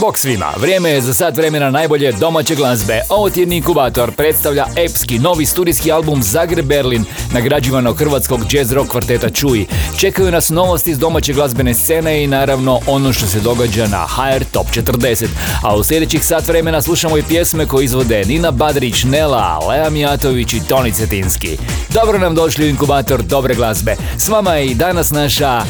Bok svima, vrijeme je za sat vremena najbolje domaće glazbe. Ovo tjedni inkubator predstavlja epski novi studijski album Zagreb Berlin, nagrađivanog hrvatskog jazz rock kvarteta Čuji. Čekaju nas novosti iz domaće glazbene scene i naravno ono što se događa na HR Top 40. A u sljedećih sat vremena slušamo i pjesme koje izvode Nina Badrić, Nela, Lea Mijatović i Toni Cetinski. Dobro nam došli u inkubator dobre glazbe. S vama je i danas naša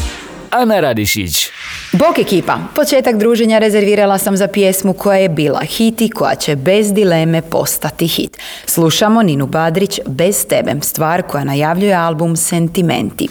Ana Radišić. Bok ekipa, početak druženja rezervirala sam za pjesmu koja je bila hit i koja će bez dileme postati hit. Slušamo Ninu Badrić Bez tebe, stvar koja najavljuje album Sentimenti.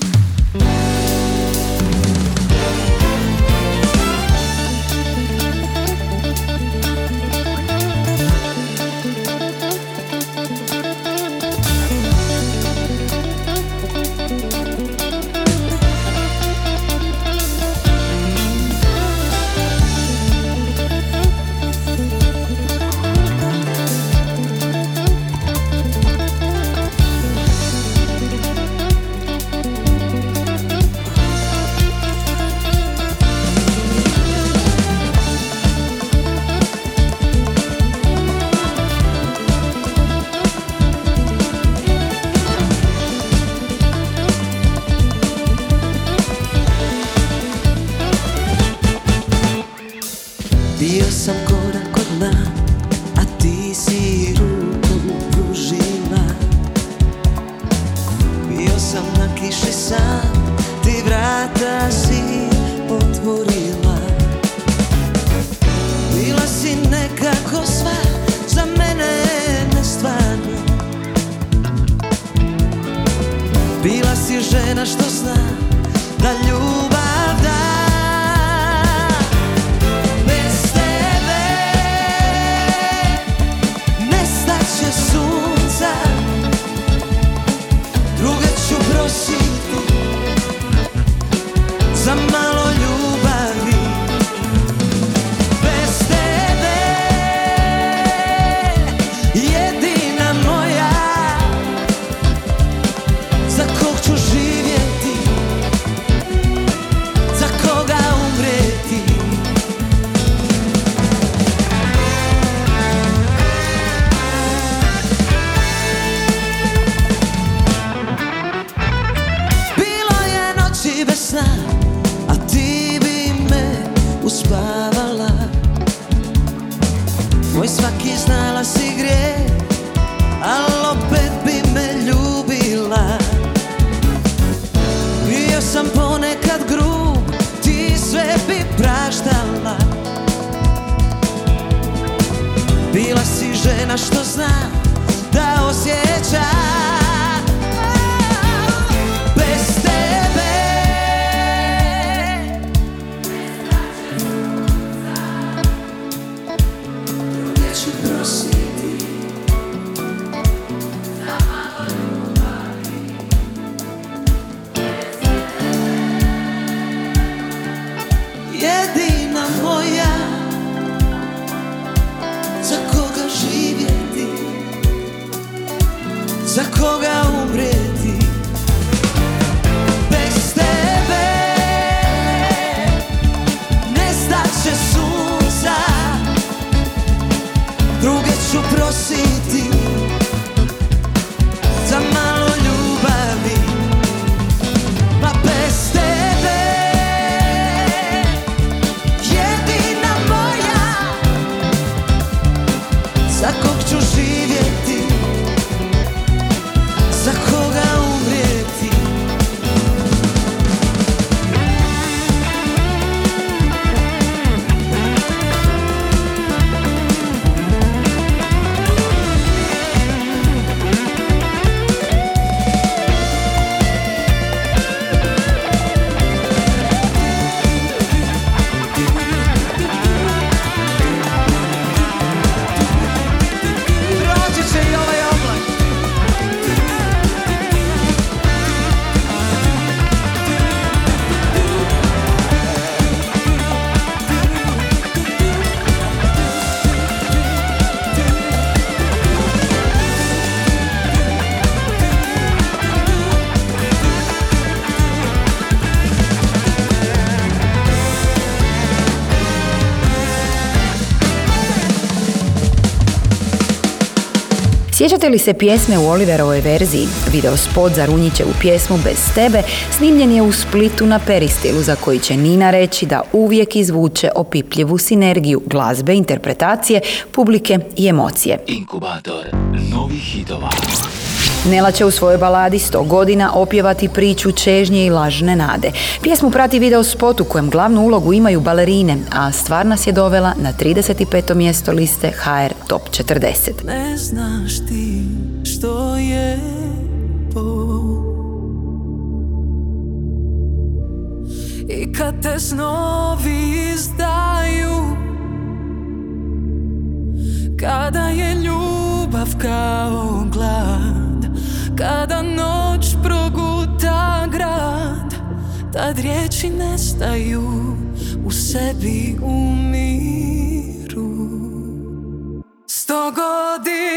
i znala si grije Al opet bi me ljubila. Bio sam ponekad grub Ti sve bi praštala. Bila si žena što zna Da osjećam Sjećate li se pjesme u Oliverovoj verziji? Video spot za Runjićevu pjesmu Bez tebe snimljen je u Splitu na Peristilu za koji će Nina reći da uvijek izvuče opipljivu sinergiju glazbe, interpretacije, publike i emocije. Inkubator novih hitova. Nela će u svojoj baladi 100 godina opjevati priču čežnje i lažne nade. Pjesmu prati video spot u kojem glavnu ulogu imaju balerine, a stvar nas je dovela na 35. mjesto liste HR Top 40. Ne znaš ti što je bol I kad te snovi izdaju Kada je ljubav kao glas kada noć proguta grad Tad riječi nestaju u sebi umiru Sto godina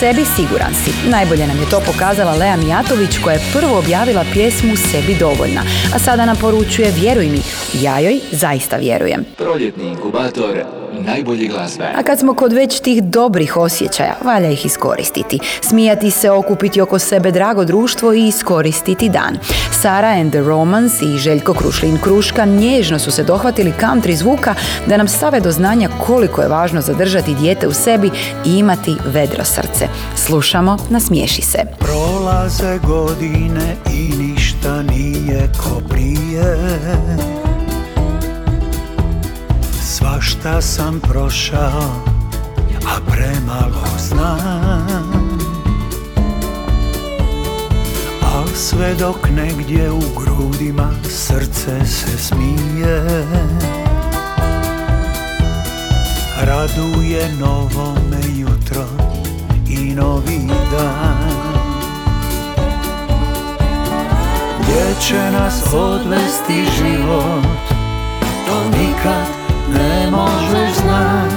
sebi, siguran si. Najbolje nam je to pokazala Lea Mijatović koja je prvo objavila pjesmu Sebi dovoljna, a sada nam poručuje Vjeruj mi, ja joj zaista vjerujem. Proljetni inkubator najbolje glazbe. A kad smo kod već tih dobrih osjećaja, valja ih iskoristiti. Smijati se, okupiti oko sebe drago društvo i iskoristiti dan. Sara and the Romans i Željko Krušlin Kruška nježno su se dohvatili country zvuka da nam stave do znanja koliko je važno zadržati dijete u sebi i imati vedro srce. Slušamo, nasmiješi se. Prolaze godine i ništa nije ko prije Svašta sam prošao, a premalo znam. Al sve dok negdje u grudima srce se smije. Raduje novome jutro i novi dan. Gdje će nas odvesti život? To nikad ne možeš znat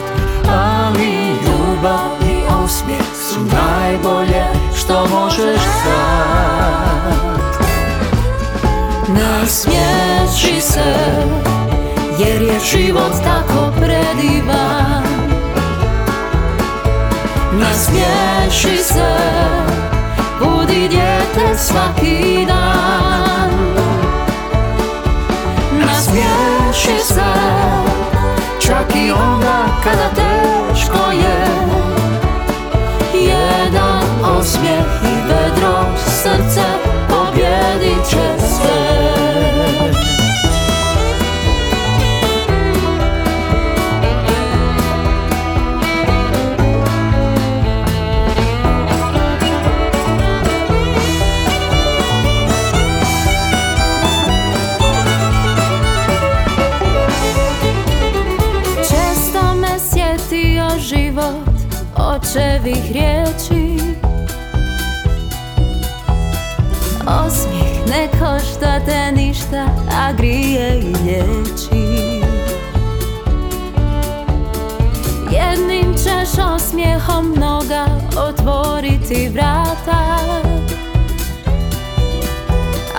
Ali ljubav i osmijeh su najbolje što možeš dat Nasmiješi se Jer je život tako predivan. Nasmiješi se Budi dijete svaki dan. Nasmiješi se Čak i onda kada teško je. Jedan osmijeh i vedro srce pobjedit će sve očevih riječi. Osmijeh ne košta te ništa, a grije i liječi. Jednim ćeš osmijehom mnoga otvoriti vrata.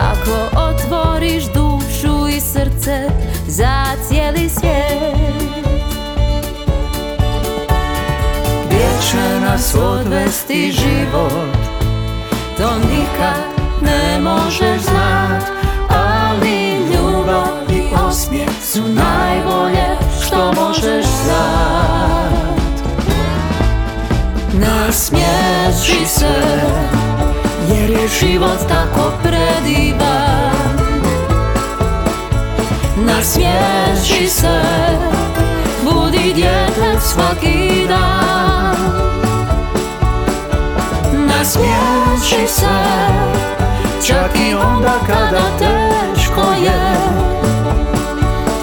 Ako otvoriš dušu i srce za cijeli svijet će nas odvesti život. To nikad ne možeš znat Ali ljubav i osmijeh su najbolje što možeš znat. Nasmiješi se Jer je život tako predivan. Nasmiješi se Budi dijete svaki dan Nasmiješi se Čak i onda kada teško je.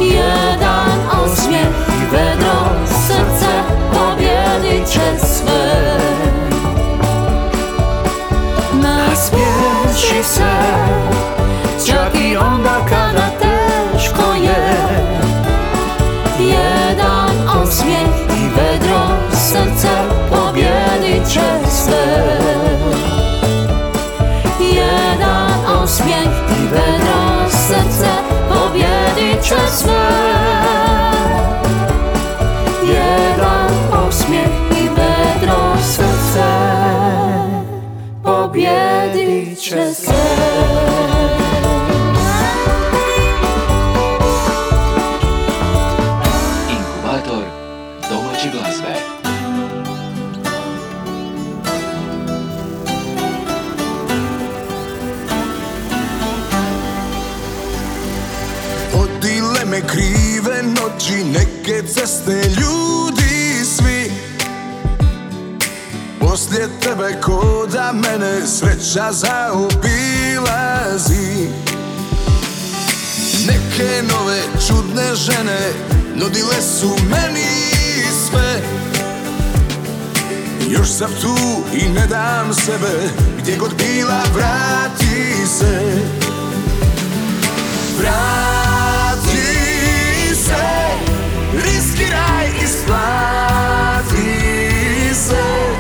Jedan osmijeh i vedro srce pobjedit će sve Nasmiješi se Čak i onda kada pobjedit će sve Jedan osmijeh i vedro srce pobjedit će sve Jedan osmijeh i vedro srce pobjedit će sve sreća zaobilazi. Neke nove čudne žene nudile su meni sve. Još sam tu i ne dam sebe Gdje god bila vrati se. Vrati se Riskiraj, isplati se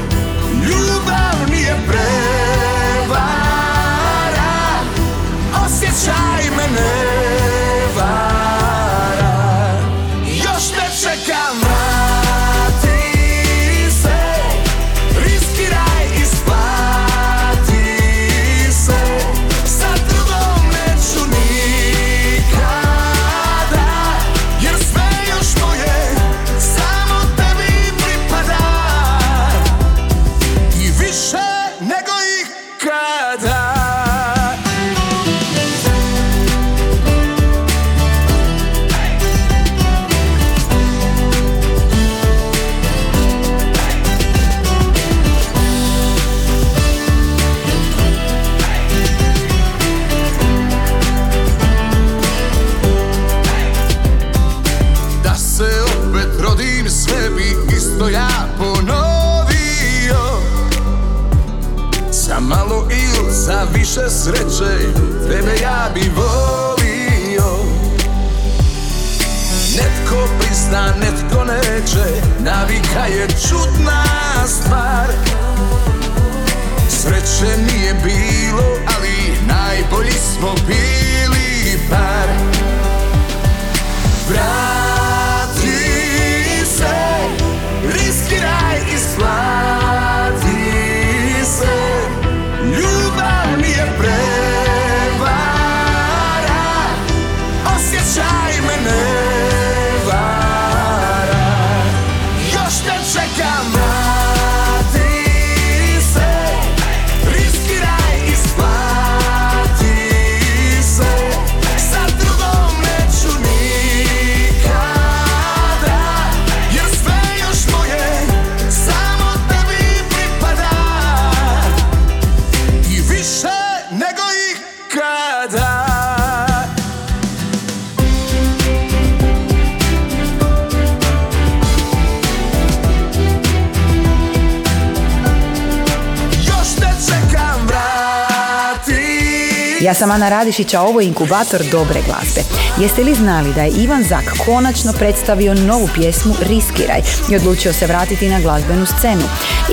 Ja sam Ana Radišić, a ovo je inkubator dobre glazbe. Jeste li znali da je Ivan Zak konačno predstavio novu pjesmu Riskiraj i odlučio se vratiti na glazbenu scenu?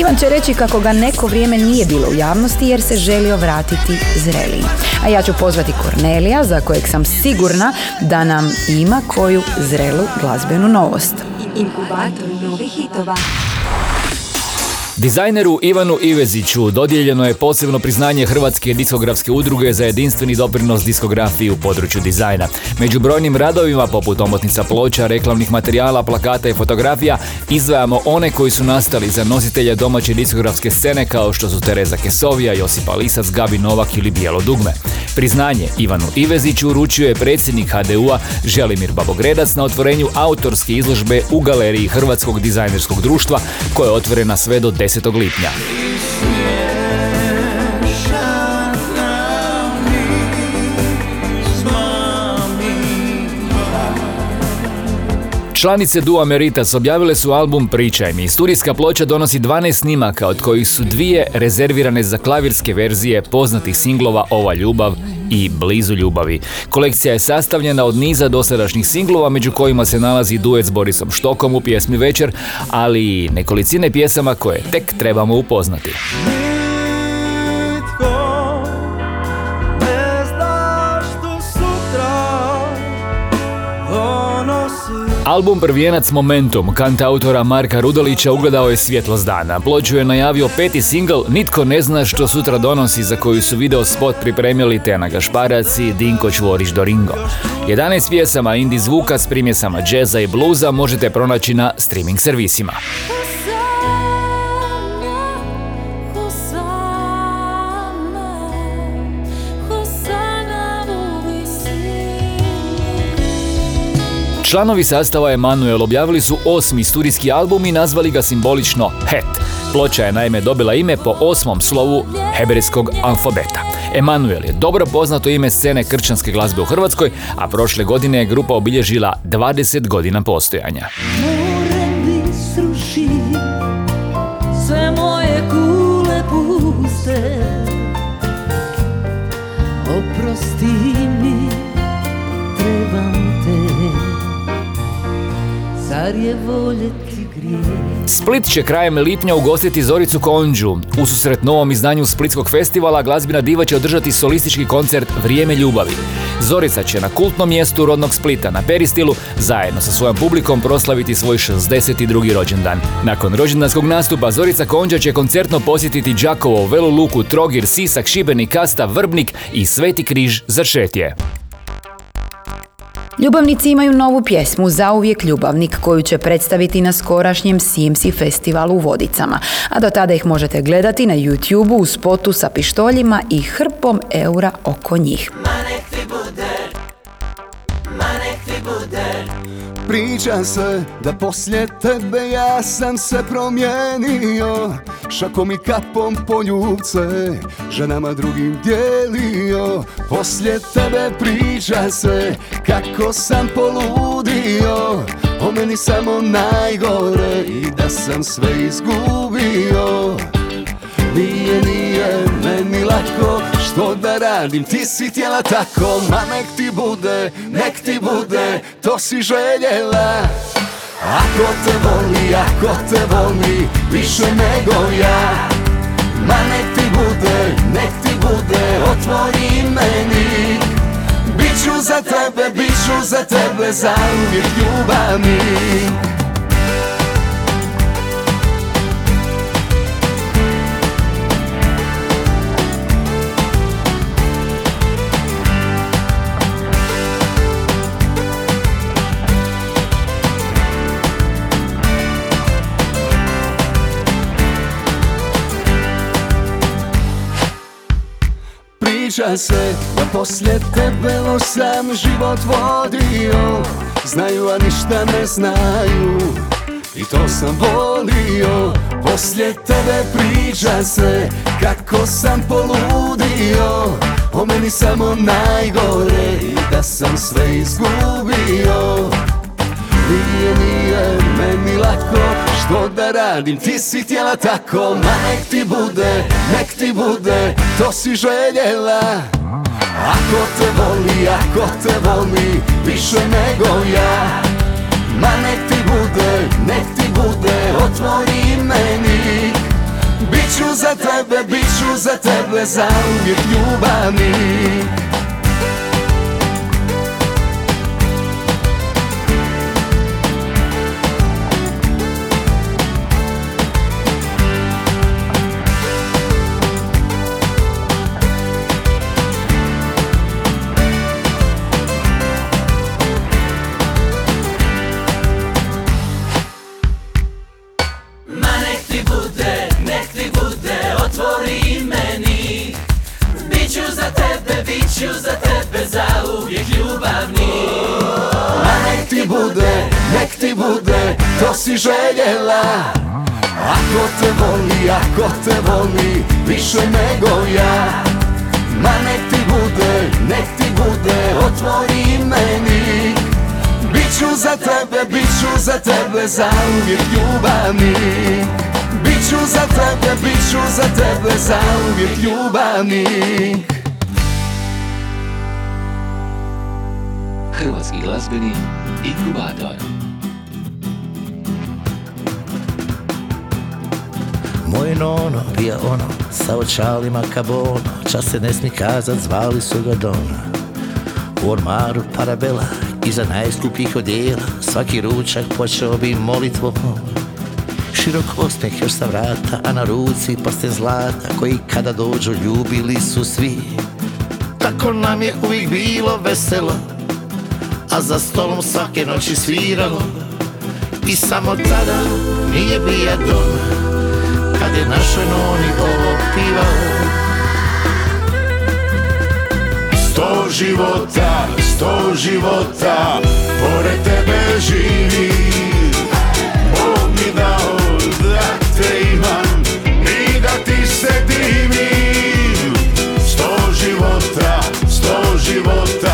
Ivan će reći kako ga neko vrijeme nije bilo u javnosti jer se želio vratiti zreliji. A ja ću pozvati Kornelija, za kojeg sam sigurna da nam ima koju zrelu glazbenu novost. Inkubator novih hitova. Dizajneru Ivanu Iveziću dodijeljeno je posebno priznanje Hrvatske diskografske udruge za jedinstveni doprinos diskografiji u području dizajna. Među brojnim radovima, poput omotnica ploča, reklamnih materijala, plakata i fotografija, izdvajamo one koji su nastali za nositelje domaće diskografske scene kao što su Tereza Kesovija, Josipa Lisac, Gabi Novak ili Bijelo dugme. Priznanje Ivanu Iveziću uručio je predsjednik HDU-a Želimir Babogredac na otvorenju autorske izložbe u galeriji Hrvatskog dizajnerskog društva koja je otvorena sve do 10. lipnja. Članice Dua Meritas objavile su album Pričaj mi. Studijska ploča donosi 12 snimaka, od kojih su dvije rezervirane za klavirske verzije poznatih singlova Ova ljubav i Blizu ljubavi. Kolekcija je sastavljena od niza dosadašnjih singlova, među kojima se nalazi duet s Borisom Štokom u pjesmi Večer, ali i nekolicine pjesama koje tek trebamo upoznati. Album Prvijenac Momentum kantautora Marka Rudolića ugledao je svjetlost dana. Ploču je najavio peti singl Nitko ne zna što sutra donosi za koju su video spot pripremili Tena Gašparac i Dinko Čvorić Doringo. 11 pjesama indie zvuka s primjesama džeza i bluza možete pronaći na streaming servisima. Članovi sastava Emanuel objavili su osmi studijski album i nazvali ga simbolično Het. Ploča je naime dobila ime po osmom slovu hebrejskog alfabeta. Emanuel je dobro poznato ime scene kršćanske glazbe u Hrvatskoj, a prošle godine je grupa obilježila 20 godina postojanja. Zar je voljeti Split će krajem lipnja ugostiti Zoricu Konđu. U susret novom izdanju Splitskog festivala glazbena diva će održati solistički koncert Vrijeme ljubavi. Zorica će na kultnom mjestu rodnog Splita na Peristilu zajedno sa svojom publikom proslaviti svoj 62. rođendan. Nakon rođendanskog nastupa Zorica Konđa će koncertno posjetiti Đakovo, Velu Luku, Trogir, Sisak, Šibenik, Kasta, Vrbnik i Sveti križ za Šetje. Ljubavnici imaju novu pjesmu Zauvijek ljubavnik koju će predstaviti na skorašnjem CMC festivalu u Vodicama, a do tada ih možete gledati na YouTube u spotu sa pištoljima i hrpom eura oko njih. Priča se da poslije tebe ja sam se promijenio. Šakom i kapom poljubce ženama drugim dijelio. Poslije tebe priča se kako sam poludio. O meni samo najgore i da sam sve izgubio. Nije, nije meni lako što da radim Ti si htjela tako, ma nek ti bude, nek ti bude To si željela. Ako te voli, ako te voli Više nego ja. Ma nek ti bude, nek ti bude Otvori meni Biću za tebe, biću za tebe Za uvijek ljubavnik Priča se da poslije tebe loš sam život vodio. Znaju, a ništa ne znaju. I to sam volio. Poslije tebe priča se Kako sam poludio. O meni samo najgore I da sam sve izgubio. Nije, nije meni lako Što da radim, ti si htjela tako Ma nek ti bude, nek ti bude To si željela. Ako te voli, ako te voli Više nego ja. Ma nek ti bude, nek ti bude Otvori meni Biću za tebe, biću za tebe Za uvijek ljubavnik željela Ako te voli, ako te voli, više nego ja. Ma nek ti bude, nek ti bude, otvori meni. Biću za tebe, biću za tebe, za uvijek ljubavnik Biću za tebe, biću za tebe, za uvijek ljubavnik Hrvatski glazbeni inkubator. Moj nono, bio ono, sa očalima kabono, čas se ne smi kazat, zvali su ga Dona. U ormaru parabela, iza najskupljih odijela, svaki ručak počeo bi molitvom. Širok osmeh još sa vrata, a na ruci prsten zlata, koji kada dođu ljubili su svi. Tako nam je uvijek bilo veselo, a za stolom svake noći sviralo. I samo tada nije bija dom, kad je naše noni ovo piva Sto života, sto života, pored tebe živi. Bog mi dao da te imam i da ti se divim. Sto života, sto života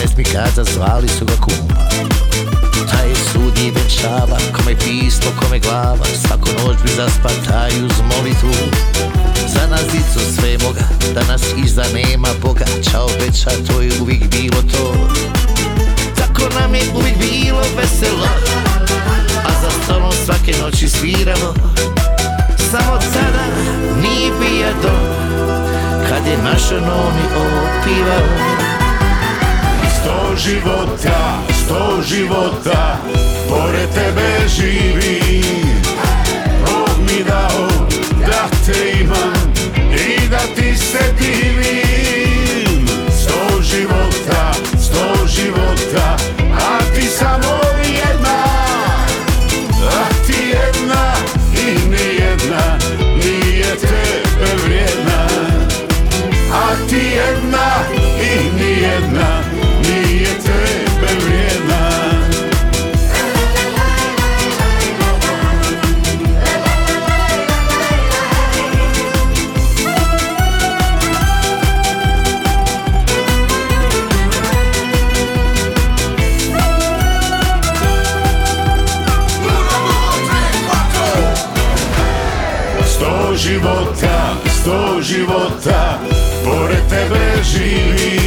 ne smi kazat, zvali su ga kuma. Taj sudi venčava, kome pismo, kome glava. Svako noć bi zaspa taj uz molitvu. Za nas dico sve moga, da nas izda nema Boga. Čao beča, to je uvijek bilo to. Tako nam je uvijek bilo veselo. A za stolom svake noći sviramo. Samo tada nije bija Kad je naša noni opivao Sto života, sto života Pored tebe živim. Bog mi dao da te imam I da ti se divim. Sto života, sto života života. Pored tebe živim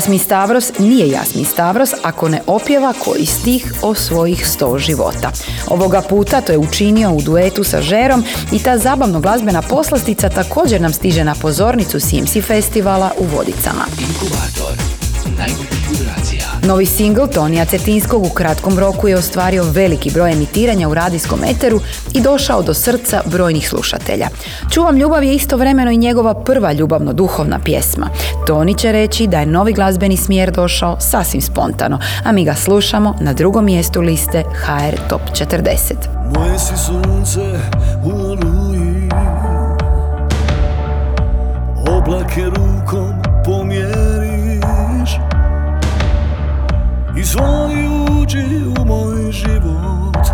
Jasmin Stavros nije Jasmin Stavros ako ne opjeva koji stih o svojih sto života. Ovoga puta to je učinio u duetu sa Žerom i ta zabavno glazbena poslastica također nam stiže na pozornicu CMC festivala u Vodicama. Inkubator najboljih vibracija. Novi singl Tonija Cetinskog u kratkom roku je ostvario veliki broj emitiranja u radijskom eteru i došao do srca brojnih slušatelja. Čuvam ljubav je istovremeno i njegova prva ljubavno-duhovna pjesma. Toni će reći da je novi glazbeni smjer došao sasvim spontano, a mi ga slušamo na drugom mjestu liste HR Top 40. Moje si sunce u oluji Oblake rukom Izvoli uđi u moj život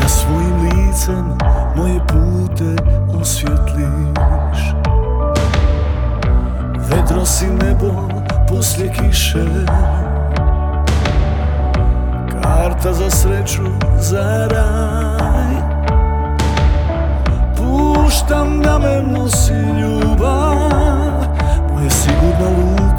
Da svojim licem moje pute osvjetliš. Vedro si nebo poslije kiše Karta za sreću, za raj. Puštam da me nosi ljubav Moja sigurna luka,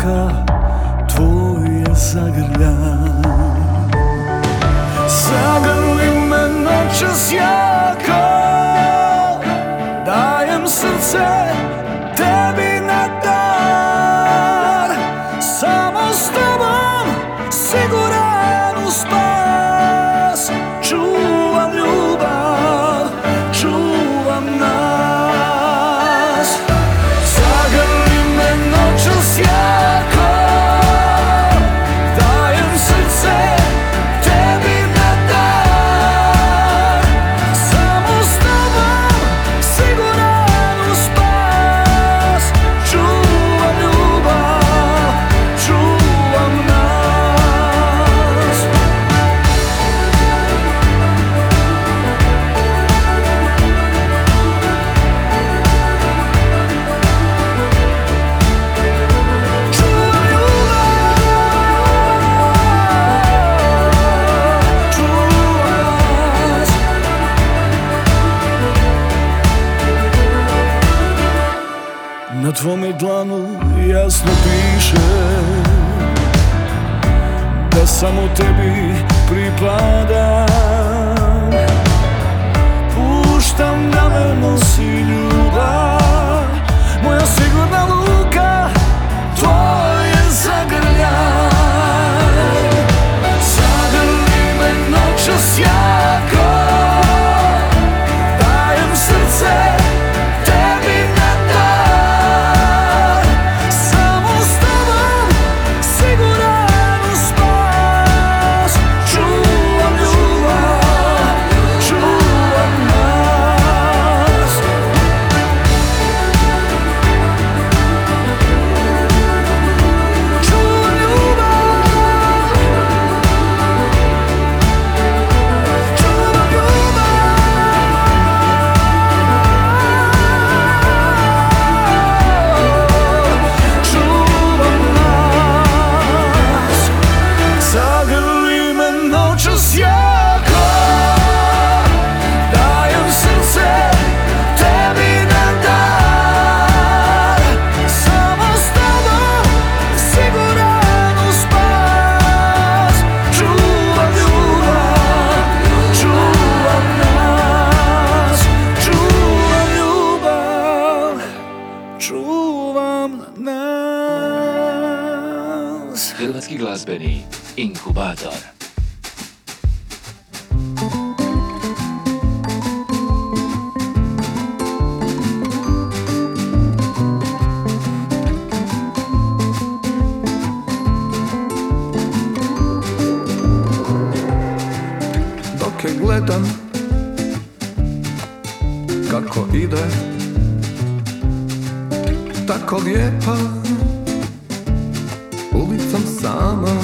ulicom sama.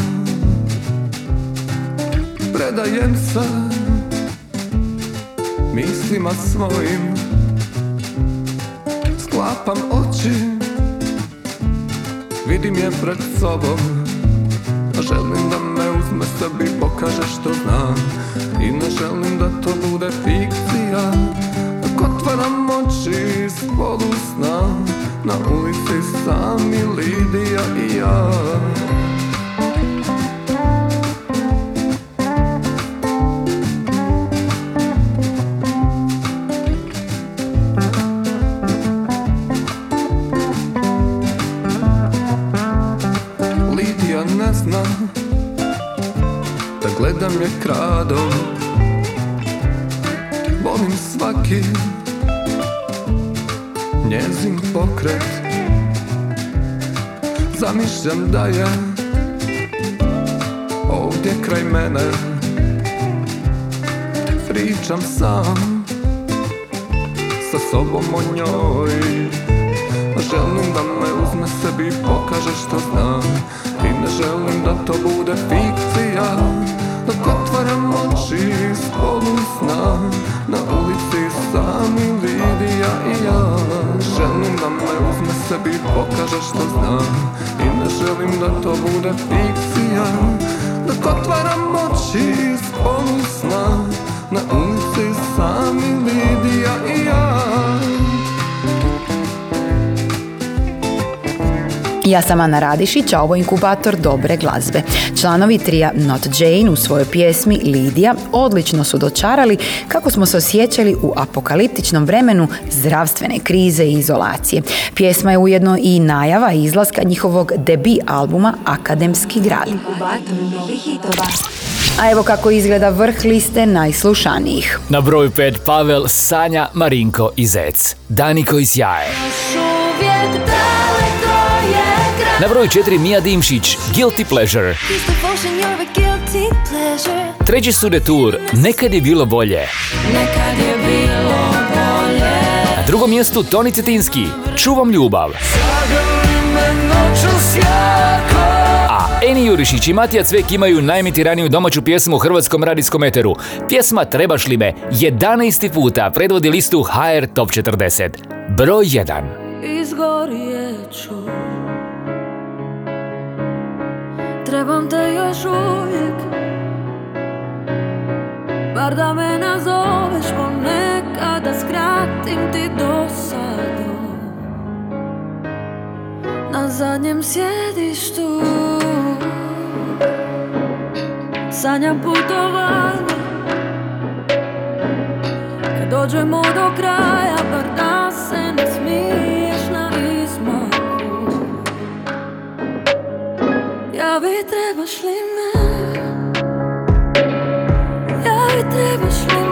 Predajem se mislima svojim. Sklapam oči vidim je pred sobom. Želim da me uzme sebi pokaže što znam. I ne želim da to bude fikcija. Dok otvaram oči iz polusna Na ulici sami Lidija i ja Zamišljam da je Ovdje kraj mene Pričam sam Sa sobom o njoj. Želim da me uzme sebi pokaže što znam. I ne želim da to bude fikcija Dok otvaram oči iz polusna Na ulici sami Lidija i ja. Želim da me uzme sebi pokaže što znam. I želim da to bude fikcija Dok otvaram oči iz polusna Na ulici sami Ja sam Ana Radišić, a ovo je inkubator dobre glazbe. Članovi trija Not Jane u svojoj pjesmi Lidija odlično su dočarali kako smo se osjećali u apokaliptičnom vremenu zdravstvene krize i izolacije. Pjesma je ujedno i najava izlaska njihovog debi albuma Akademski grad. A evo kako izgleda vrh liste najslušanijih. Na broju 5 Pavel, Sanja, Marinko i Zec. Dani koji sjaje. Na broju 4 Mija Dimšić, Guilty Pleasure. Treći su Detour, Nekad je bilo bolje. Nekad je bilo bolje Na drugom mjestu Toni Cetinski, Čuvam ljubav. A Eni Jurišić i Matija Cvek imaju najmitiraniju domaću pjesmu u hrvatskom radijskom eteru. Pjesma Trebaš li me 11. puta predvodi listu HR Top 40. Broj 1. Izgorjeću Trebam te još uvijek. Bar da me nazoveš ponekad Da skratim ti dosadu. Na zadnjem sjedištu Sanjam putovanje. Kad dođemo do kraja Ja bi trebaš li me Ja bi trebaš li me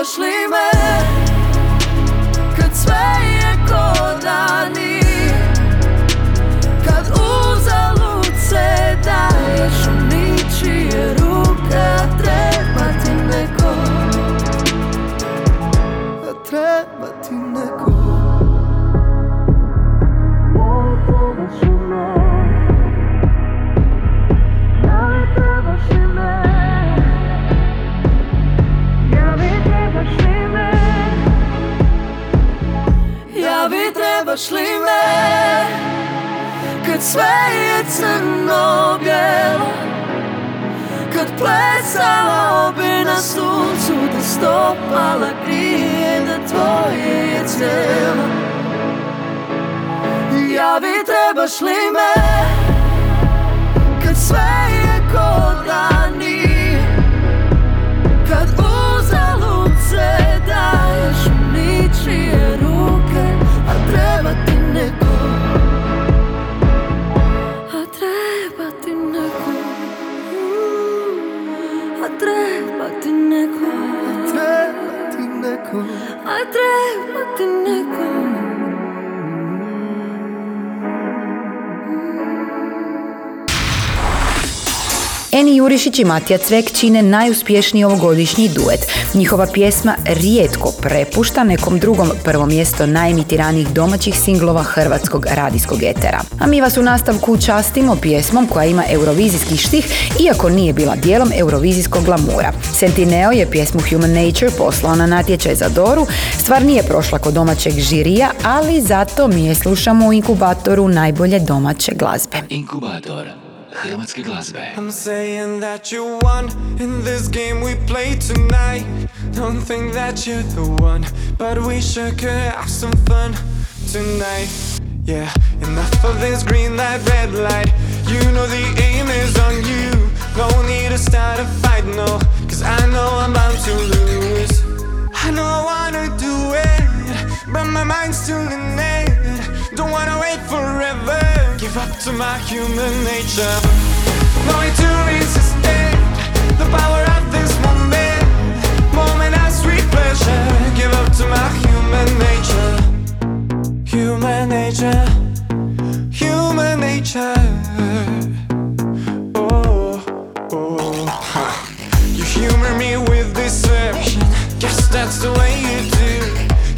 пошли. Jurišić i Matija Cvek čine najuspješniji ovogodišnji duet. Njihova pjesma rijetko prepušta nekom drugom prvo mjesto najemitiranijih domaćih singlova hrvatskog radijskog etera. A mi vas u nastavku častimo pjesmom koja ima eurovizijski štih, iako nije bila dijelom eurovizijskog glamura. Sentineo je pjesmu Human Nature poslao na natječaj za Doru. Stvar nije prošla kod domaćeg žirija, ali zato mi je slušamo u inkubatoru najbolje domaće glazbe. Inkubator I'm saying that you won in this game we play tonight. Don't think that you're the one, but we sure could have some fun tonight. Yeah, enough of this green light, red light. You know the aim is on you. No need to start a fight, no, cause I know I'm bound to lose. I know I wanna do it, but my mind's still in it. Don't wanna wait forever. Give up to my human nature. No way to resist it. The power of this moment. Moment of sweet pleasure. Give up to my human nature. Human nature. Human nature. Oh, oh. You humor me with deception. Guess that's the way you do.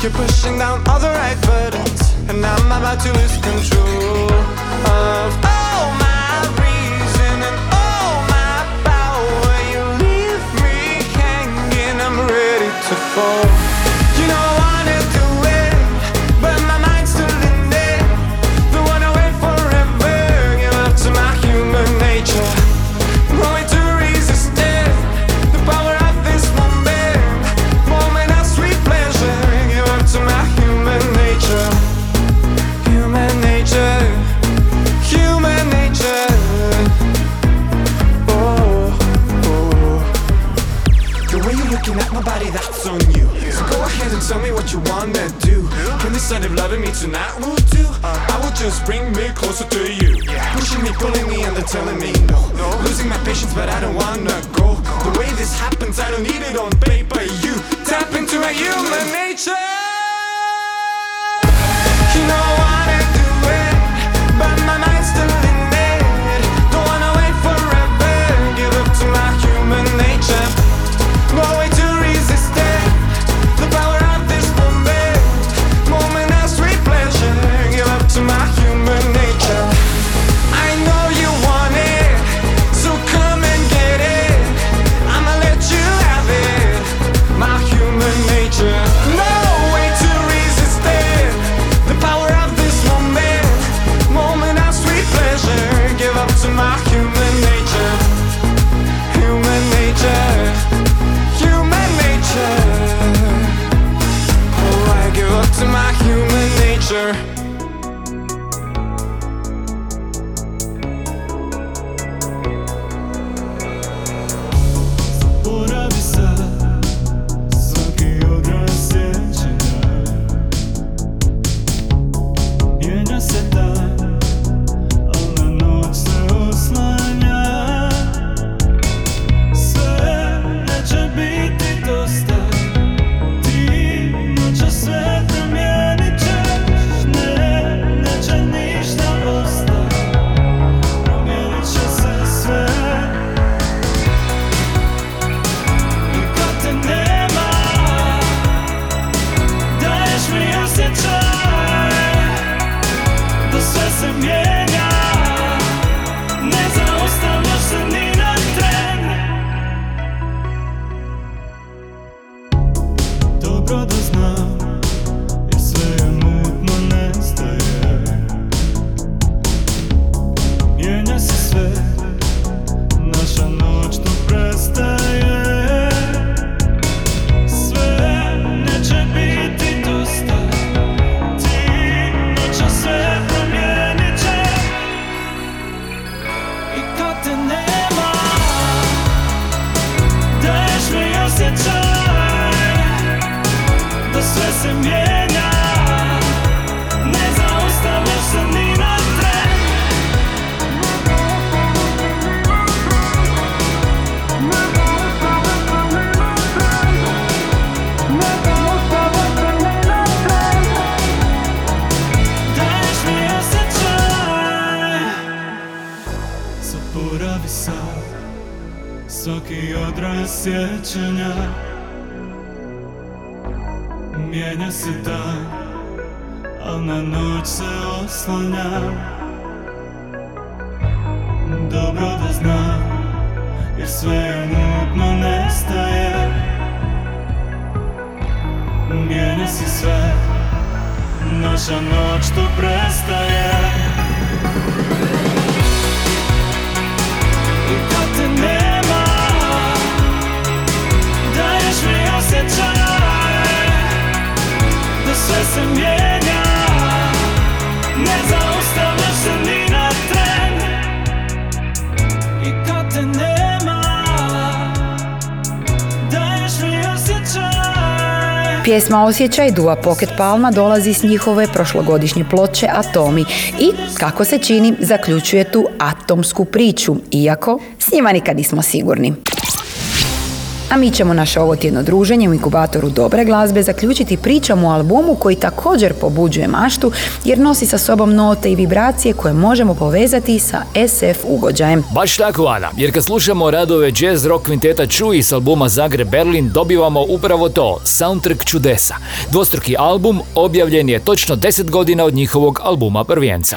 You're pushing down all the right buttons. And I'm about to lose control of all my reason and all my power. You leave me hanging, I'm ready to fall. Tonight will do? Uh, I will just bring me closer to you. Pushing me, pulling me, and then telling me no. Losing my patience, but I don't wanna go. The way this happens, I don't need it on paper. You tap into my human nature. Sve mutno nestaje. Mijenja se sve. Naša noć tu prestaje Pjesma Osjećaj Dua Pocket Palma dolazi s njihove prošlogodišnje ploče Atomi i, kako se čini, zaključuje tu atomsku priču, iako s njima nikad nismo sigurni. A mi ćemo naše ovo tjedno druženje u inkubatoru dobre glazbe zaključiti pričom o albumu koji također pobuđuje maštu jer nosi sa sobom note i vibracije koje možemo povezati sa SF ugođajem. Baš tako, Ana, jer kad slušamo radove jazz rock kvinteta Čuji s albuma Zagreb Berlin, dobivamo upravo to, soundtrack čudesa. Dvostruki album objavljen je točno 10 godina od njihovog albuma prvijenca.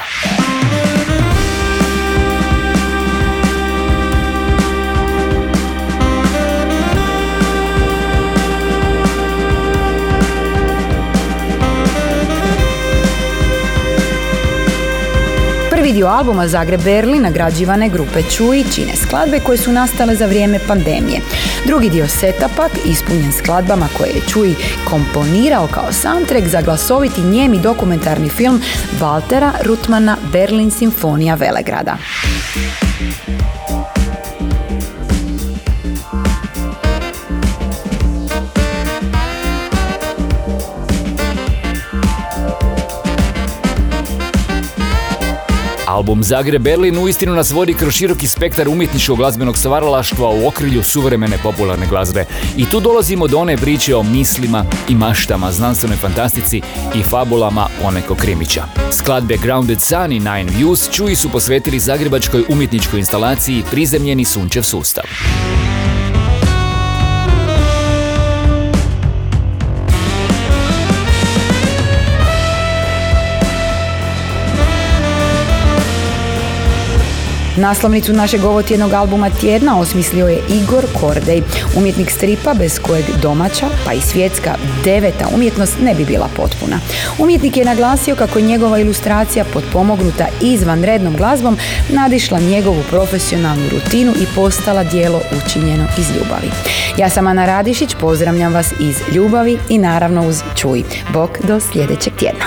Prvi dio albuma Zagreb Berlin nagrađivane grupe Čuji čine skladbe koje su nastale za vrijeme pandemije. Drugi dio seta pak ispunjen skladbama koje je Čuji komponirao kao soundtrack za glasoviti njemi dokumentarni film Waltera Rutmana Berlin Simfonija Velegrada. Album Zagreb Berlin uistinu nas vodi kroz široki spektar umjetničkog glazbenog stvaralaštva u okrilju suvremene popularne glazbe. I tu dolazimo do one priče o mislima i maštama, znanstvenoj fantastici i fabulama Oneko Krimića. Skladbe Grounded Sun i Nine Views čuji su posvetili zagrebačkoj umjetničkoj instalaciji Prizemljeni sunčev sustav. Naslovnicu našeg ovotjednog albuma tjedna osmislio je Igor Kordej, umjetnik stripa bez kojeg domaća, pa i svjetska deveta umjetnost ne bi bila potpuna. Umjetnik je naglasio kako je njegova ilustracija potpomognuta izvanrednom glazbom nadišla njegovu profesionalnu rutinu i postala dijelo učinjeno iz ljubavi. Ja sam Ana Radišić, pozdravljam vas iz ljubavi i naravno uz čuj. Bok do sljedećeg tjedna.